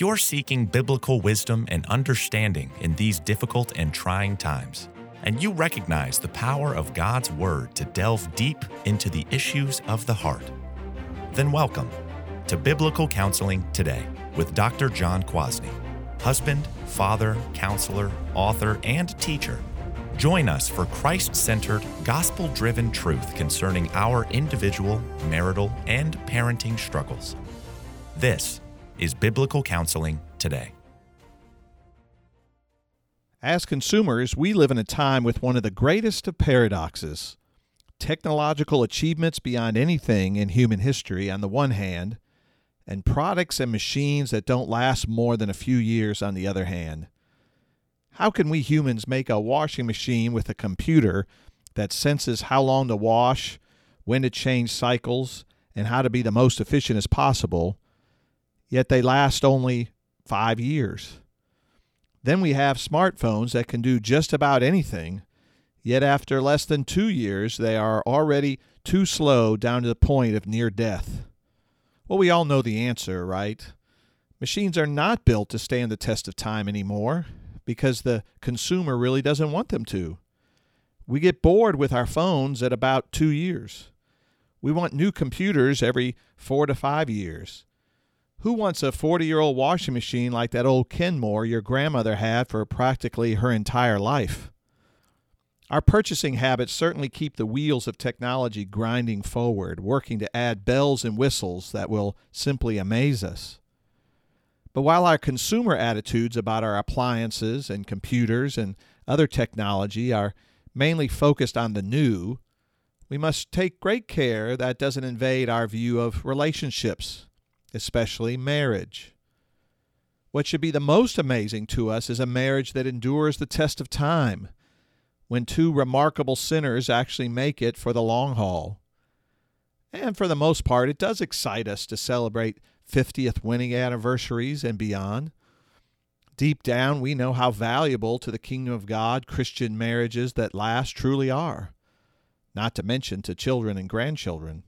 You're seeking biblical wisdom and understanding in these difficult and trying times, and you recognize the power of God's Word to delve deep into the issues of the heart, then welcome to Biblical Counseling Today with Dr. John Kwasny, husband, father, counselor, author, and teacher. Join us for Christ centered, gospel driven truth concerning our individual, marital, and parenting struggles. This is Biblical Counseling Today. As consumers, we live in a time with one of the greatest of paradoxes technological achievements beyond anything in human history on the one hand, and products and machines that don't last more than a few years on the other hand. How can we humans make a washing machine with a computer that senses how long to wash, when to change cycles, and how to be the most efficient as possible, yet they last only five years? Then we have smartphones that can do just about anything, yet after less than two years, they are already too slow down to the point of near death. Well, we all know the answer, right? Machines are not built to stand the test of time anymore because the consumer really doesn't want them to. We get bored with our phones at about two years. We want new computers every four to five years. Who wants a 40 year old washing machine like that old Kenmore your grandmother had for practically her entire life? Our purchasing habits certainly keep the wheels of technology grinding forward, working to add bells and whistles that will simply amaze us. But while our consumer attitudes about our appliances and computers and other technology are mainly focused on the new, we must take great care that doesn't invade our view of relationships especially marriage. What should be the most amazing to us is a marriage that endures the test of time, when two remarkable sinners actually make it for the long haul. And for the most part, it does excite us to celebrate 50th winning anniversaries and beyond. Deep down, we know how valuable to the kingdom of God Christian marriages that last truly are, not to mention to children and grandchildren.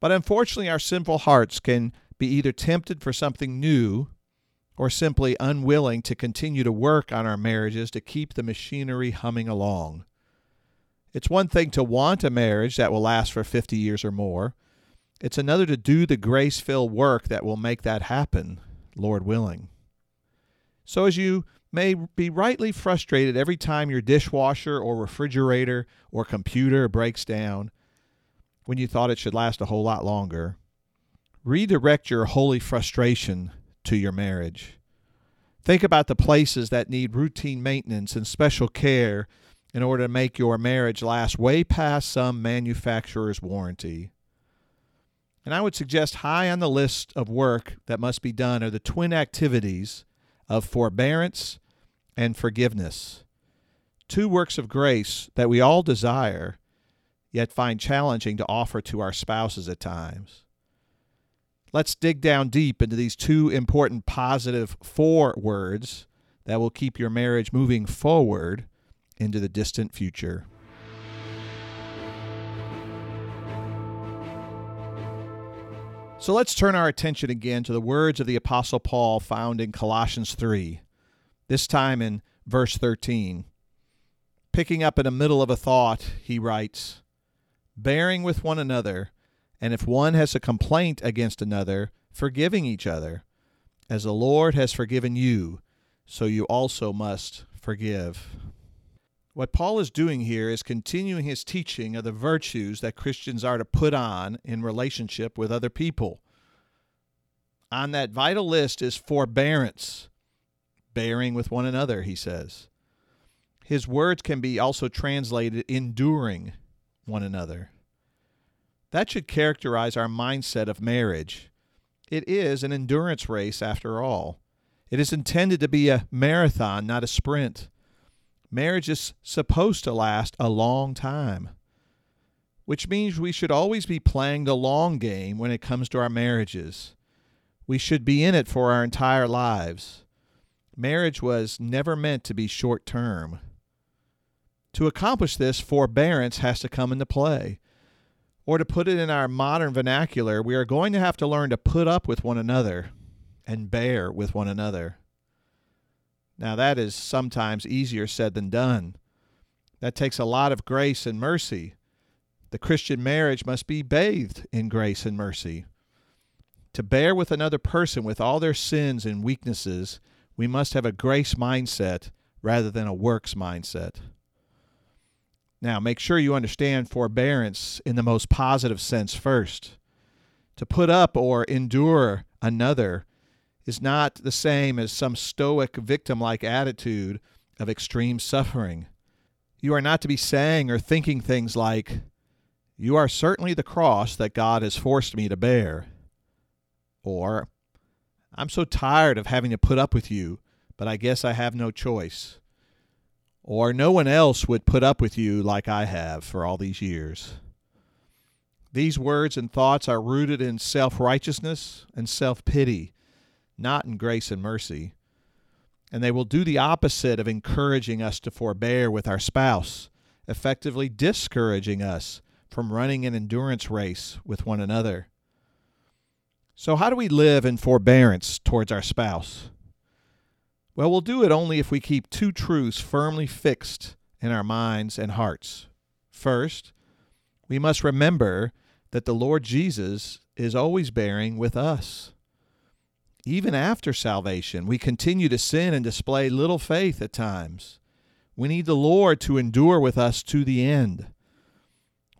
But unfortunately, our sinful hearts can be either tempted for something new or simply unwilling to continue to work on our marriages to keep the machinery humming along. It's one thing to want a marriage that will last for 50 years or more. It's another to do the grace filled work that will make that happen, Lord willing. So, as you may be rightly frustrated every time your dishwasher or refrigerator or computer breaks down, when you thought it should last a whole lot longer. Redirect your holy frustration to your marriage. Think about the places that need routine maintenance and special care in order to make your marriage last way past some manufacturer's warranty. And I would suggest high on the list of work that must be done are the twin activities of forbearance and forgiveness. Two works of grace that we all desire yet find challenging to offer to our spouses at times. Let's dig down deep into these two important positive four words that will keep your marriage moving forward into the distant future. So let's turn our attention again to the words of the Apostle Paul found in Colossians 3, this time in verse 13. Picking up in the middle of a thought, he writes, bearing with one another, and if one has a complaint against another, forgiving each other. As the Lord has forgiven you, so you also must forgive. What Paul is doing here is continuing his teaching of the virtues that Christians are to put on in relationship with other people. On that vital list is forbearance, bearing with one another, he says. His words can be also translated enduring one another. That should characterize our mindset of marriage. It is an endurance race, after all. It is intended to be a marathon, not a sprint. Marriage is supposed to last a long time, which means we should always be playing the long game when it comes to our marriages. We should be in it for our entire lives. Marriage was never meant to be short term. To accomplish this, forbearance has to come into play. Or to put it in our modern vernacular, we are going to have to learn to put up with one another and bear with one another. Now, that is sometimes easier said than done. That takes a lot of grace and mercy. The Christian marriage must be bathed in grace and mercy. To bear with another person with all their sins and weaknesses, we must have a grace mindset rather than a works mindset. Now, make sure you understand forbearance in the most positive sense first. To put up or endure another is not the same as some stoic victim like attitude of extreme suffering. You are not to be saying or thinking things like, You are certainly the cross that God has forced me to bear. Or, I'm so tired of having to put up with you, but I guess I have no choice or no one else would put up with you like I have for all these years. These words and thoughts are rooted in self righteousness and self pity, not in grace and mercy. And they will do the opposite of encouraging us to forbear with our spouse, effectively discouraging us from running an endurance race with one another. So, how do we live in forbearance towards our spouse? Well, we'll do it only if we keep two truths firmly fixed in our minds and hearts. First, we must remember that the Lord Jesus is always bearing with us. Even after salvation, we continue to sin and display little faith at times. We need the Lord to endure with us to the end.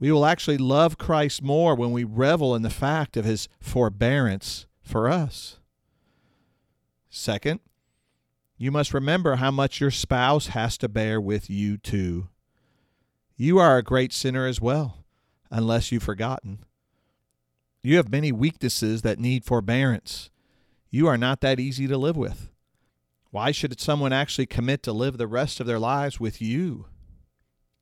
We will actually love Christ more when we revel in the fact of his forbearance for us. Second, you must remember how much your spouse has to bear with you, too. You are a great sinner as well, unless you've forgotten. You have many weaknesses that need forbearance. You are not that easy to live with. Why should someone actually commit to live the rest of their lives with you?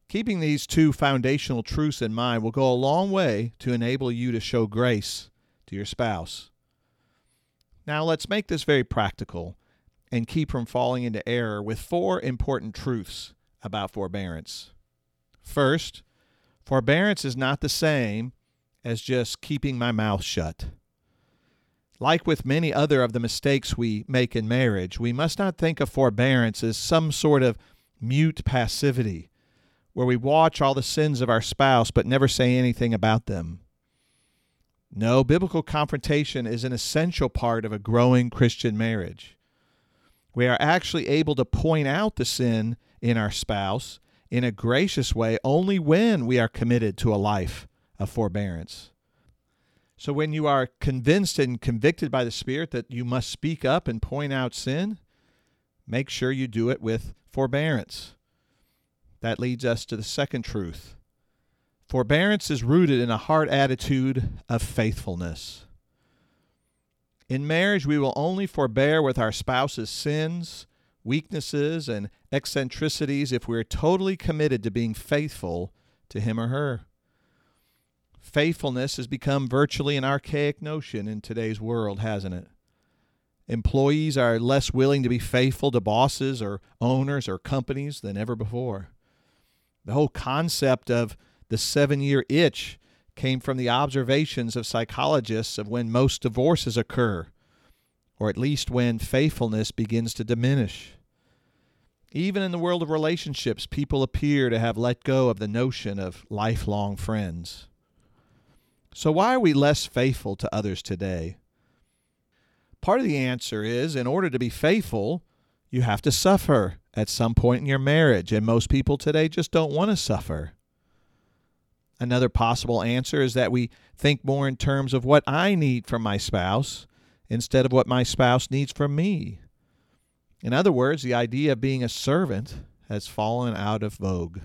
Keeping these two foundational truths in mind will go a long way to enable you to show grace to your spouse. Now, let's make this very practical and keep from falling into error with four important truths about forbearance. First, forbearance is not the same as just keeping my mouth shut. Like with many other of the mistakes we make in marriage, we must not think of forbearance as some sort of mute passivity where we watch all the sins of our spouse but never say anything about them. No, biblical confrontation is an essential part of a growing Christian marriage we are actually able to point out the sin in our spouse in a gracious way only when we are committed to a life of forbearance. So, when you are convinced and convicted by the Spirit that you must speak up and point out sin, make sure you do it with forbearance. That leads us to the second truth. Forbearance is rooted in a heart attitude of faithfulness. In marriage, we will only forbear with our spouse's sins, weaknesses, and eccentricities if we are totally committed to being faithful to him or her. Faithfulness has become virtually an archaic notion in today's world, hasn't it? Employees are less willing to be faithful to bosses or owners or companies than ever before. The whole concept of the seven year itch came from the observations of psychologists of when most divorces occur, or at least when faithfulness begins to diminish. Even in the world of relationships, people appear to have let go of the notion of lifelong friends. So, why are we less faithful to others today? Part of the answer is in order to be faithful, you have to suffer at some point in your marriage, and most people today just don't want to suffer. Another possible answer is that we think more in terms of what I need from my spouse instead of what my spouse needs from me. In other words, the idea of being a servant has fallen out of vogue.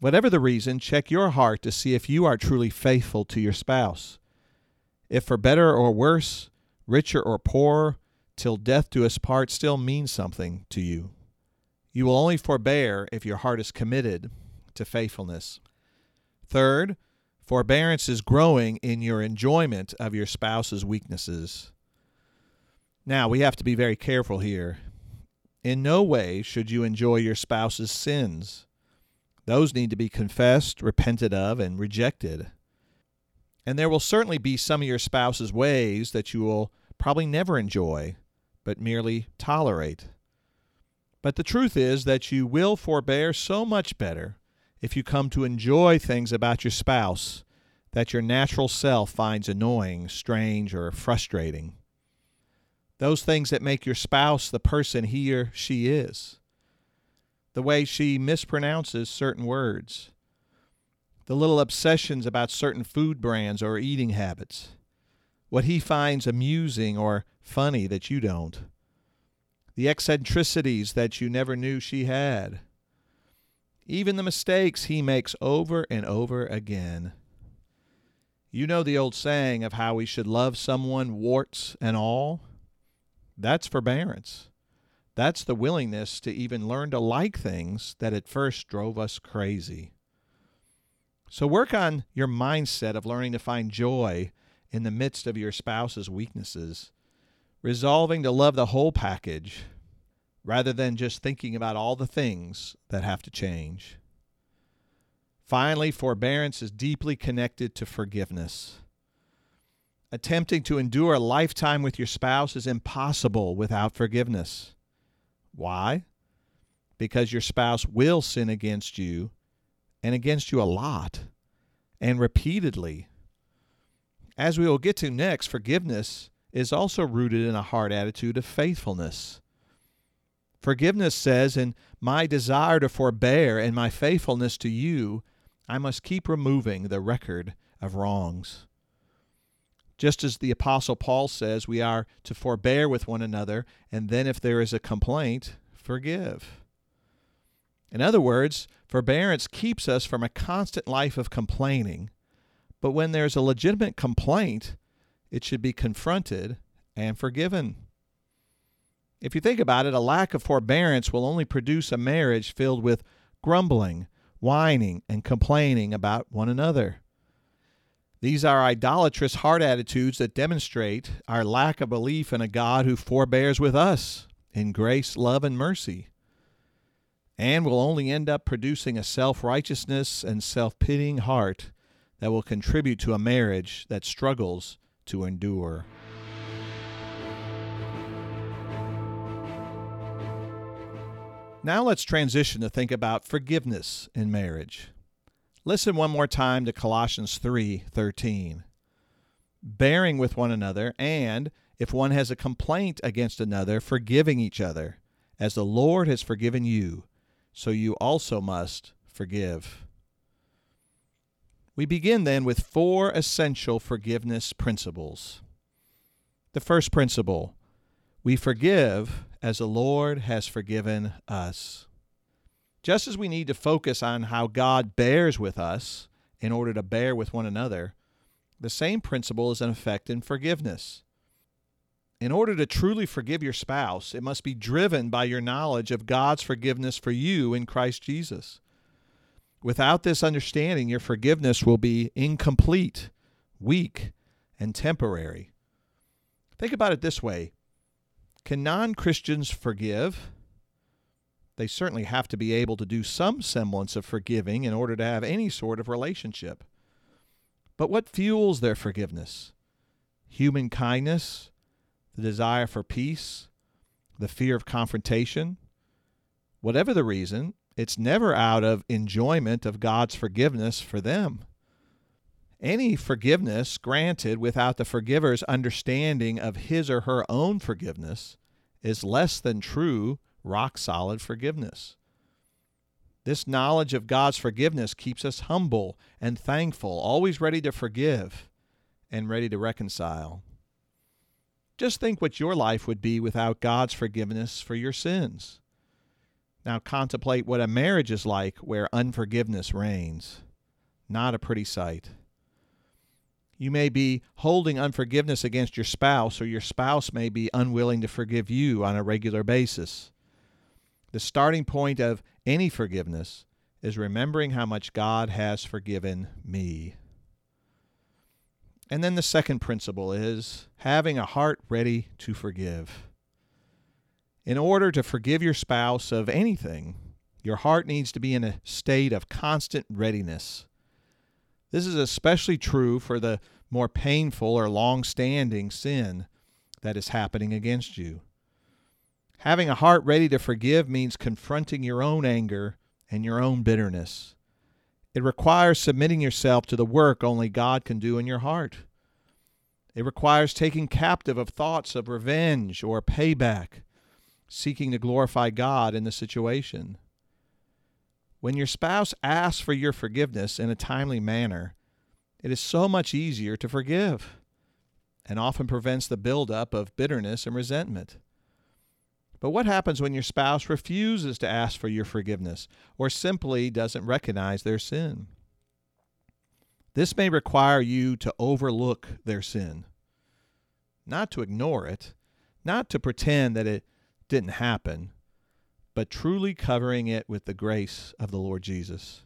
Whatever the reason, check your heart to see if you are truly faithful to your spouse. If for better or worse, richer or poorer, till death do us part still means something to you. You will only forbear if your heart is committed to faithfulness. Third, forbearance is growing in your enjoyment of your spouse's weaknesses. Now, we have to be very careful here. In no way should you enjoy your spouse's sins. Those need to be confessed, repented of, and rejected. And there will certainly be some of your spouse's ways that you will probably never enjoy, but merely tolerate. But the truth is that you will forbear so much better if you come to enjoy things about your spouse that your natural self finds annoying, strange, or frustrating. Those things that make your spouse the person he or she is. The way she mispronounces certain words. The little obsessions about certain food brands or eating habits. What he finds amusing or funny that you don't the eccentricities that you never knew she had, even the mistakes he makes over and over again. You know the old saying of how we should love someone, warts and all? That's forbearance. That's the willingness to even learn to like things that at first drove us crazy. So work on your mindset of learning to find joy in the midst of your spouse's weaknesses resolving to love the whole package rather than just thinking about all the things that have to change. Finally, forbearance is deeply connected to forgiveness. Attempting to endure a lifetime with your spouse is impossible without forgiveness. Why? Because your spouse will sin against you and against you a lot and repeatedly. As we will get to next, forgiveness is also rooted in a heart attitude of faithfulness. Forgiveness says, In my desire to forbear and my faithfulness to you, I must keep removing the record of wrongs. Just as the Apostle Paul says, we are to forbear with one another, and then if there is a complaint, forgive. In other words, forbearance keeps us from a constant life of complaining, but when there's a legitimate complaint, it should be confronted and forgiven. If you think about it, a lack of forbearance will only produce a marriage filled with grumbling, whining, and complaining about one another. These are idolatrous heart attitudes that demonstrate our lack of belief in a God who forbears with us in grace, love, and mercy, and will only end up producing a self righteousness and self pitying heart that will contribute to a marriage that struggles to endure. Now let's transition to think about forgiveness in marriage. Listen one more time to Colossians 3:13. Bearing with one another and if one has a complaint against another, forgiving each other, as the Lord has forgiven you, so you also must forgive. We begin then with four essential forgiveness principles. The first principle we forgive as the Lord has forgiven us. Just as we need to focus on how God bears with us in order to bear with one another, the same principle is in effect in forgiveness. In order to truly forgive your spouse, it must be driven by your knowledge of God's forgiveness for you in Christ Jesus. Without this understanding, your forgiveness will be incomplete, weak, and temporary. Think about it this way Can non Christians forgive? They certainly have to be able to do some semblance of forgiving in order to have any sort of relationship. But what fuels their forgiveness? Human kindness, the desire for peace, the fear of confrontation? Whatever the reason, it's never out of enjoyment of God's forgiveness for them. Any forgiveness granted without the forgiver's understanding of his or her own forgiveness is less than true, rock solid forgiveness. This knowledge of God's forgiveness keeps us humble and thankful, always ready to forgive and ready to reconcile. Just think what your life would be without God's forgiveness for your sins. Now contemplate what a marriage is like where unforgiveness reigns. Not a pretty sight. You may be holding unforgiveness against your spouse, or your spouse may be unwilling to forgive you on a regular basis. The starting point of any forgiveness is remembering how much God has forgiven me. And then the second principle is having a heart ready to forgive. In order to forgive your spouse of anything, your heart needs to be in a state of constant readiness. This is especially true for the more painful or long standing sin that is happening against you. Having a heart ready to forgive means confronting your own anger and your own bitterness. It requires submitting yourself to the work only God can do in your heart. It requires taking captive of thoughts of revenge or payback, seeking to glorify God in the situation. When your spouse asks for your forgiveness in a timely manner, it is so much easier to forgive and often prevents the buildup of bitterness and resentment. But what happens when your spouse refuses to ask for your forgiveness or simply doesn't recognize their sin? This may require you to overlook their sin, not to ignore it, not to pretend that it didn't happen, but truly covering it with the grace of the Lord Jesus.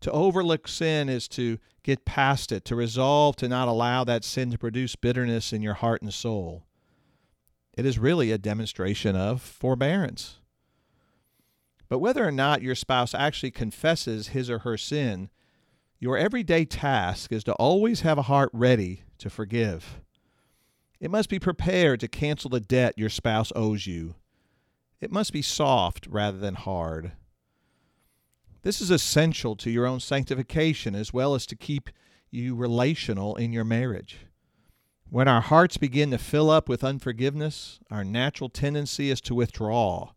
To overlook sin is to get past it, to resolve to not allow that sin to produce bitterness in your heart and soul. It is really a demonstration of forbearance. But whether or not your spouse actually confesses his or her sin, your everyday task is to always have a heart ready to forgive. It must be prepared to cancel the debt your spouse owes you. It must be soft rather than hard. This is essential to your own sanctification as well as to keep you relational in your marriage. When our hearts begin to fill up with unforgiveness, our natural tendency is to withdraw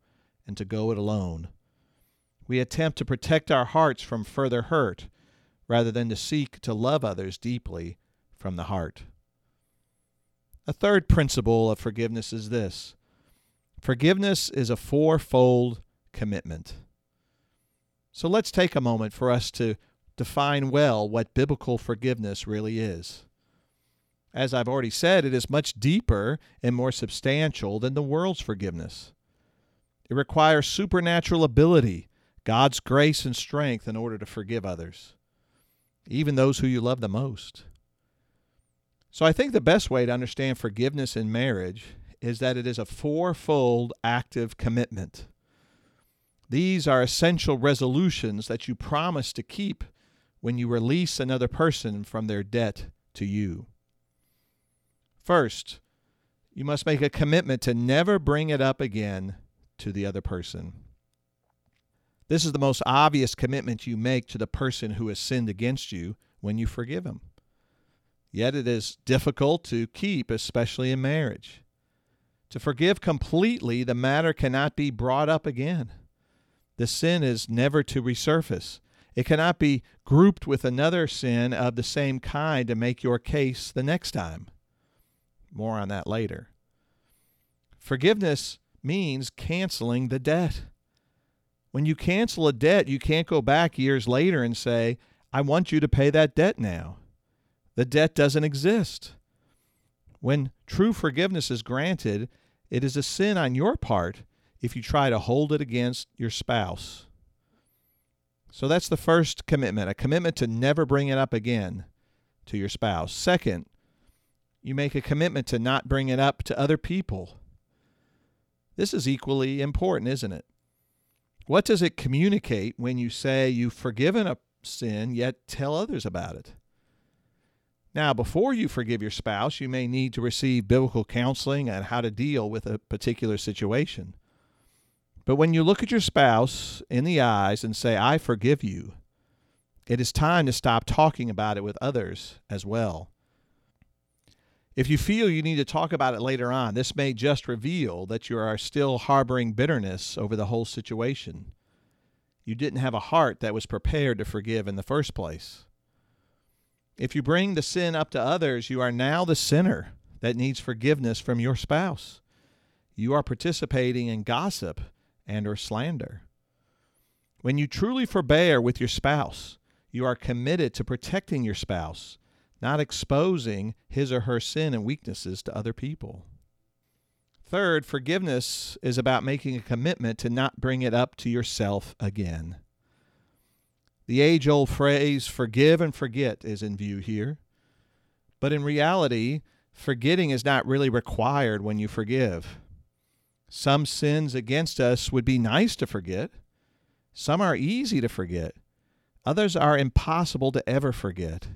and to go it alone. We attempt to protect our hearts from further hurt rather than to seek to love others deeply from the heart. A third principle of forgiveness is this forgiveness is a fourfold commitment. So let's take a moment for us to define well what biblical forgiveness really is. As I've already said, it is much deeper and more substantial than the world's forgiveness. It requires supernatural ability, God's grace and strength in order to forgive others, even those who you love the most. So I think the best way to understand forgiveness in marriage is that it is a fourfold active commitment. These are essential resolutions that you promise to keep when you release another person from their debt to you. First, you must make a commitment to never bring it up again to the other person. This is the most obvious commitment you make to the person who has sinned against you when you forgive him. Yet it is difficult to keep, especially in marriage. To forgive completely, the matter cannot be brought up again. The sin is never to resurface. It cannot be grouped with another sin of the same kind to make your case the next time. More on that later. Forgiveness means canceling the debt. When you cancel a debt, you can't go back years later and say, I want you to pay that debt now. The debt doesn't exist. When true forgiveness is granted, it is a sin on your part if you try to hold it against your spouse. So that's the first commitment a commitment to never bring it up again to your spouse. Second, you make a commitment to not bring it up to other people. This is equally important, isn't it? What does it communicate when you say you've forgiven a sin, yet tell others about it? Now, before you forgive your spouse, you may need to receive biblical counseling on how to deal with a particular situation. But when you look at your spouse in the eyes and say, I forgive you, it is time to stop talking about it with others as well. If you feel you need to talk about it later on, this may just reveal that you are still harboring bitterness over the whole situation. You didn't have a heart that was prepared to forgive in the first place. If you bring the sin up to others, you are now the sinner that needs forgiveness from your spouse. You are participating in gossip and or slander. When you truly forbear with your spouse, you are committed to protecting your spouse not exposing his or her sin and weaknesses to other people. Third, forgiveness is about making a commitment to not bring it up to yourself again. The age old phrase, forgive and forget, is in view here. But in reality, forgetting is not really required when you forgive. Some sins against us would be nice to forget, some are easy to forget, others are impossible to ever forget.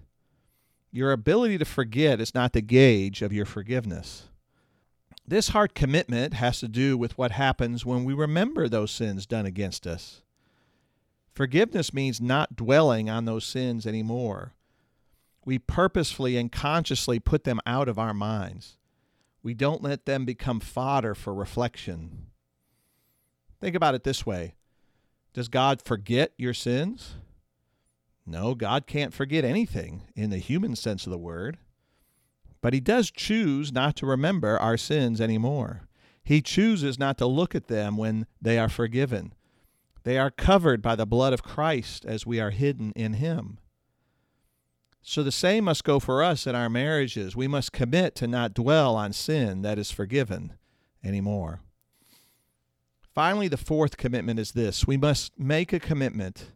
Your ability to forget is not the gauge of your forgiveness. This heart commitment has to do with what happens when we remember those sins done against us. Forgiveness means not dwelling on those sins anymore. We purposefully and consciously put them out of our minds. We don't let them become fodder for reflection. Think about it this way Does God forget your sins? No, God can't forget anything in the human sense of the word. But He does choose not to remember our sins anymore. He chooses not to look at them when they are forgiven. They are covered by the blood of Christ as we are hidden in Him. So the same must go for us in our marriages. We must commit to not dwell on sin that is forgiven anymore. Finally, the fourth commitment is this we must make a commitment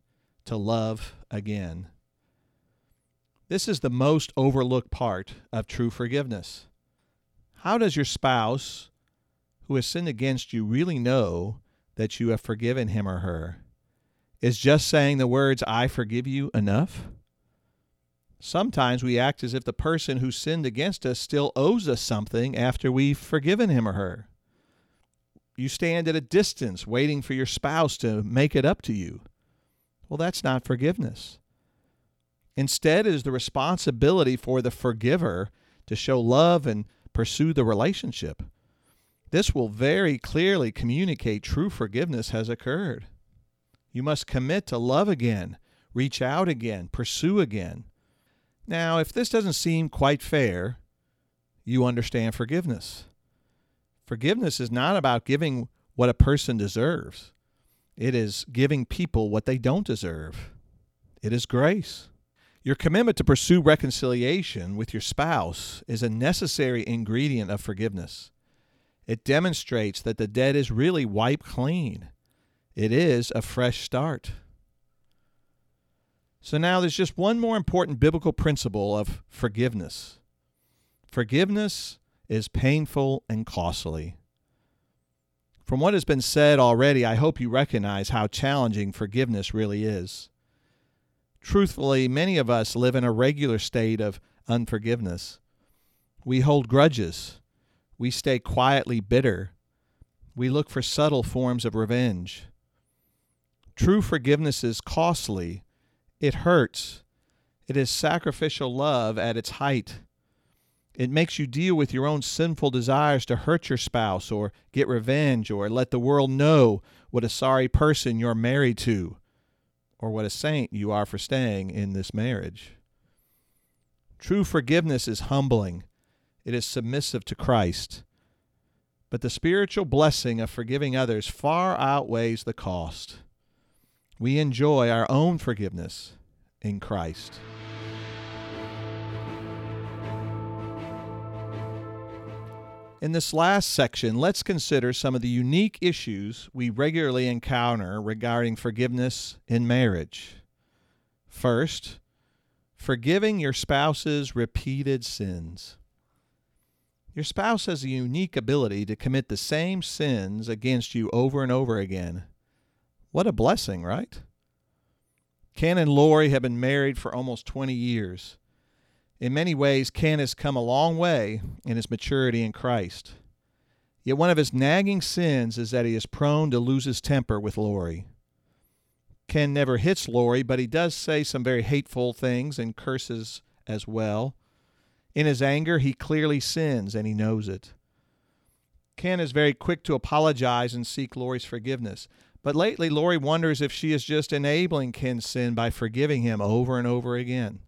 to love again. This is the most overlooked part of true forgiveness. How does your spouse who has sinned against you really know that you have forgiven him or her? Is just saying the words, I forgive you, enough? Sometimes we act as if the person who sinned against us still owes us something after we've forgiven him or her. You stand at a distance waiting for your spouse to make it up to you. Well, that's not forgiveness. Instead, it is the responsibility for the forgiver to show love and pursue the relationship. This will very clearly communicate true forgiveness has occurred. You must commit to love again, reach out again, pursue again. Now, if this doesn't seem quite fair, you understand forgiveness. Forgiveness is not about giving what a person deserves, it is giving people what they don't deserve. It is grace. Your commitment to pursue reconciliation with your spouse is a necessary ingredient of forgiveness. It demonstrates that the debt is really wiped clean. It is a fresh start. So now there's just one more important biblical principle of forgiveness. Forgiveness is painful and costly. From what has been said already, I hope you recognize how challenging forgiveness really is. Truthfully, many of us live in a regular state of unforgiveness. We hold grudges. We stay quietly bitter. We look for subtle forms of revenge. True forgiveness is costly. It hurts. It is sacrificial love at its height. It makes you deal with your own sinful desires to hurt your spouse or get revenge or let the world know what a sorry person you're married to or what a saint you are for staying in this marriage. True forgiveness is humbling, it is submissive to Christ. But the spiritual blessing of forgiving others far outweighs the cost. We enjoy our own forgiveness in Christ. In this last section, let's consider some of the unique issues we regularly encounter regarding forgiveness in marriage. First, forgiving your spouse's repeated sins. Your spouse has a unique ability to commit the same sins against you over and over again. What a blessing, right? Ken and Lori have been married for almost 20 years. In many ways, Ken has come a long way in his maturity in Christ. Yet one of his nagging sins is that he is prone to lose his temper with Lori. Ken never hits Lori, but he does say some very hateful things and curses as well. In his anger, he clearly sins and he knows it. Ken is very quick to apologize and seek Lori's forgiveness. But lately, Lori wonders if she is just enabling Ken's sin by forgiving him over and over again.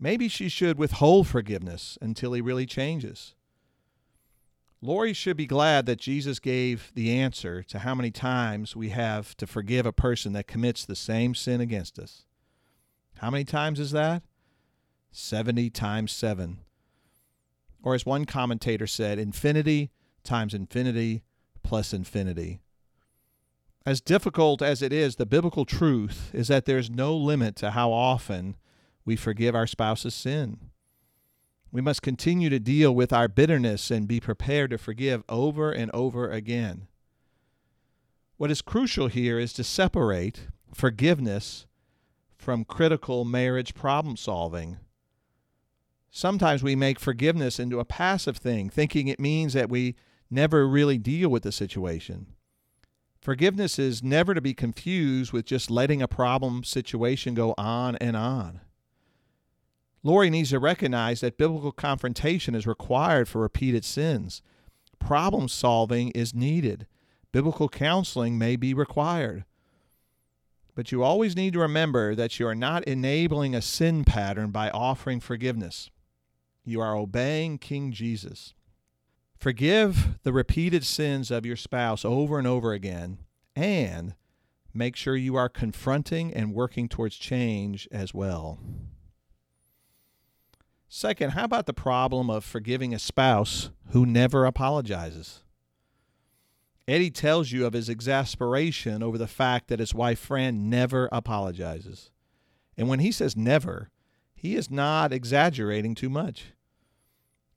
Maybe she should withhold forgiveness until he really changes. Lori should be glad that Jesus gave the answer to how many times we have to forgive a person that commits the same sin against us. How many times is that? 70 times 7. Or as one commentator said, infinity times infinity plus infinity. As difficult as it is, the biblical truth is that there's no limit to how often we forgive our spouse's sin. We must continue to deal with our bitterness and be prepared to forgive over and over again. What is crucial here is to separate forgiveness from critical marriage problem solving. Sometimes we make forgiveness into a passive thing, thinking it means that we never really deal with the situation. Forgiveness is never to be confused with just letting a problem situation go on and on. Lori needs to recognize that biblical confrontation is required for repeated sins. Problem solving is needed. Biblical counseling may be required. But you always need to remember that you are not enabling a sin pattern by offering forgiveness. You are obeying King Jesus. Forgive the repeated sins of your spouse over and over again, and make sure you are confronting and working towards change as well. Second, how about the problem of forgiving a spouse who never apologizes? Eddie tells you of his exasperation over the fact that his wife Fran never apologizes. And when he says never, he is not exaggerating too much.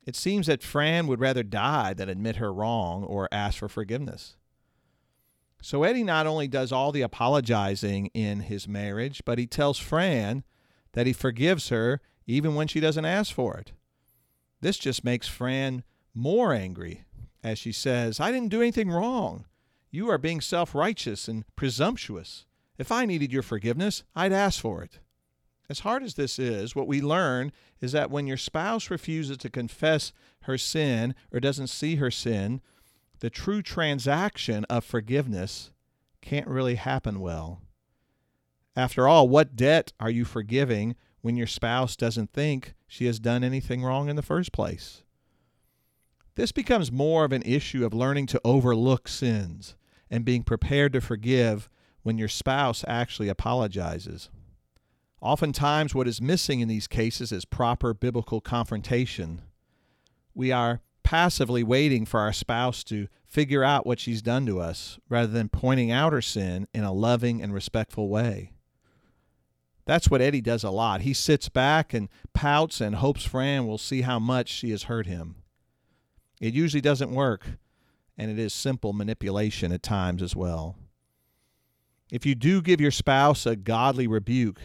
It seems that Fran would rather die than admit her wrong or ask for forgiveness. So Eddie not only does all the apologizing in his marriage, but he tells Fran that he forgives her even when she doesn't ask for it. This just makes Fran more angry as she says, I didn't do anything wrong. You are being self righteous and presumptuous. If I needed your forgiveness, I'd ask for it. As hard as this is, what we learn is that when your spouse refuses to confess her sin or doesn't see her sin, the true transaction of forgiveness can't really happen well. After all, what debt are you forgiving when your spouse doesn't think she has done anything wrong in the first place? This becomes more of an issue of learning to overlook sins and being prepared to forgive when your spouse actually apologizes. Oftentimes, what is missing in these cases is proper biblical confrontation. We are passively waiting for our spouse to figure out what she's done to us rather than pointing out her sin in a loving and respectful way. That's what Eddie does a lot. He sits back and pouts and hopes Fran will see how much she has hurt him. It usually doesn't work, and it is simple manipulation at times as well. If you do give your spouse a godly rebuke,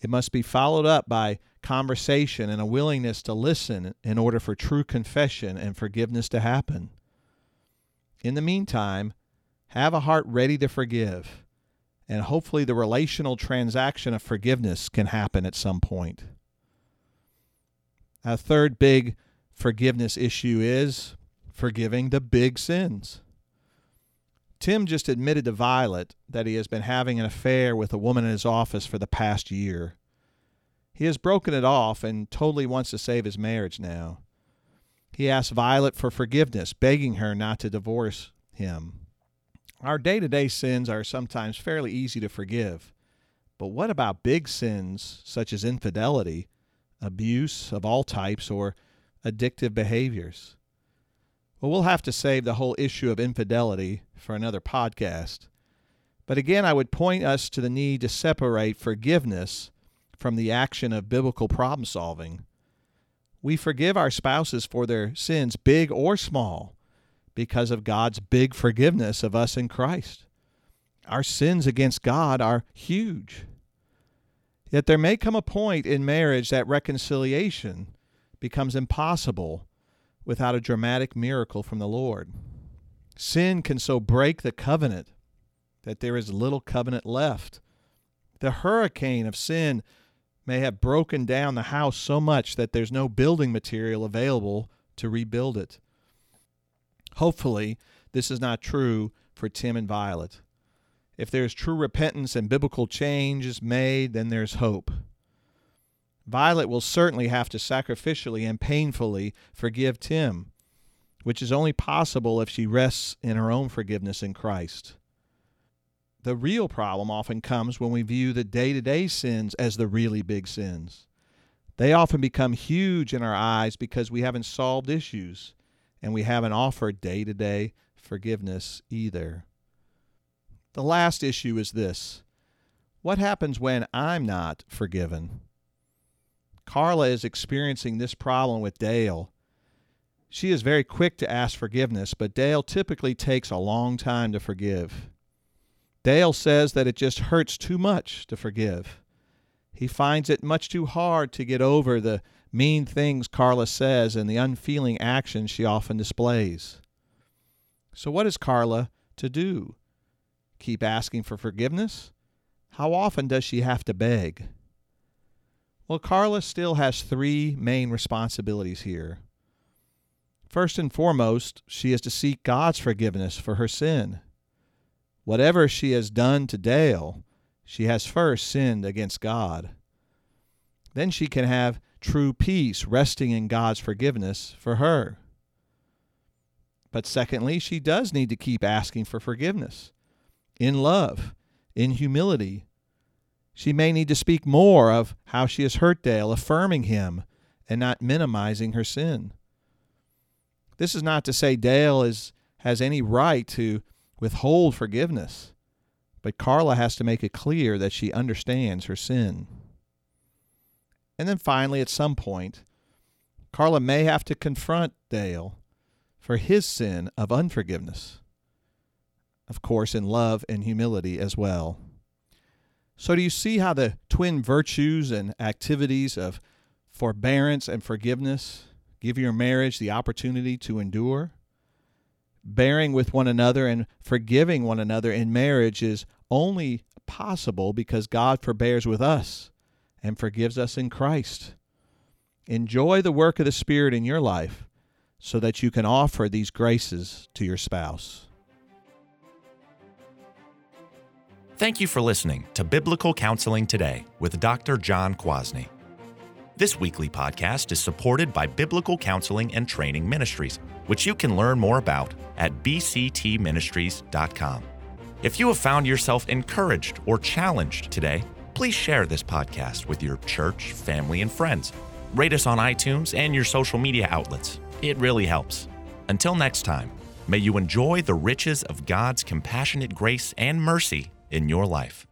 it must be followed up by conversation and a willingness to listen in order for true confession and forgiveness to happen. In the meantime, have a heart ready to forgive, and hopefully the relational transaction of forgiveness can happen at some point. A third big forgiveness issue is forgiving the big sins. Tim just admitted to Violet that he has been having an affair with a woman in his office for the past year. He has broken it off and totally wants to save his marriage now. He asks Violet for forgiveness, begging her not to divorce him. Our day to day sins are sometimes fairly easy to forgive, but what about big sins such as infidelity, abuse of all types, or addictive behaviors? Well, we'll have to save the whole issue of infidelity for another podcast. But again, I would point us to the need to separate forgiveness from the action of biblical problem solving. We forgive our spouses for their sins, big or small, because of God's big forgiveness of us in Christ. Our sins against God are huge. Yet there may come a point in marriage that reconciliation becomes impossible without a dramatic miracle from the Lord. Sin can so break the covenant that there is little covenant left. The hurricane of sin may have broken down the house so much that there's no building material available to rebuild it. Hopefully, this is not true for Tim and Violet. If there's true repentance and biblical change is made, then there's hope. Violet will certainly have to sacrificially and painfully forgive Tim, which is only possible if she rests in her own forgiveness in Christ. The real problem often comes when we view the day to day sins as the really big sins. They often become huge in our eyes because we haven't solved issues and we haven't offered day to day forgiveness either. The last issue is this What happens when I'm not forgiven? Carla is experiencing this problem with Dale. She is very quick to ask forgiveness, but Dale typically takes a long time to forgive. Dale says that it just hurts too much to forgive. He finds it much too hard to get over the mean things Carla says and the unfeeling actions she often displays. So, what is Carla to do? Keep asking for forgiveness? How often does she have to beg? Well, Carla still has three main responsibilities here. First and foremost, she is to seek God's forgiveness for her sin. Whatever she has done to Dale, she has first sinned against God. Then she can have true peace resting in God's forgiveness for her. But secondly, she does need to keep asking for forgiveness in love, in humility. She may need to speak more of how she has hurt Dale, affirming him and not minimizing her sin. This is not to say Dale is, has any right to withhold forgiveness, but Carla has to make it clear that she understands her sin. And then finally, at some point, Carla may have to confront Dale for his sin of unforgiveness. Of course, in love and humility as well. So, do you see how the twin virtues and activities of forbearance and forgiveness give your marriage the opportunity to endure? Bearing with one another and forgiving one another in marriage is only possible because God forbears with us and forgives us in Christ. Enjoy the work of the Spirit in your life so that you can offer these graces to your spouse. Thank you for listening to Biblical Counseling Today with Dr. John Kwasny. This weekly podcast is supported by Biblical Counseling and Training Ministries, which you can learn more about at bctministries.com. If you have found yourself encouraged or challenged today, please share this podcast with your church, family, and friends. Rate us on iTunes and your social media outlets. It really helps. Until next time, may you enjoy the riches of God's compassionate grace and mercy in your life.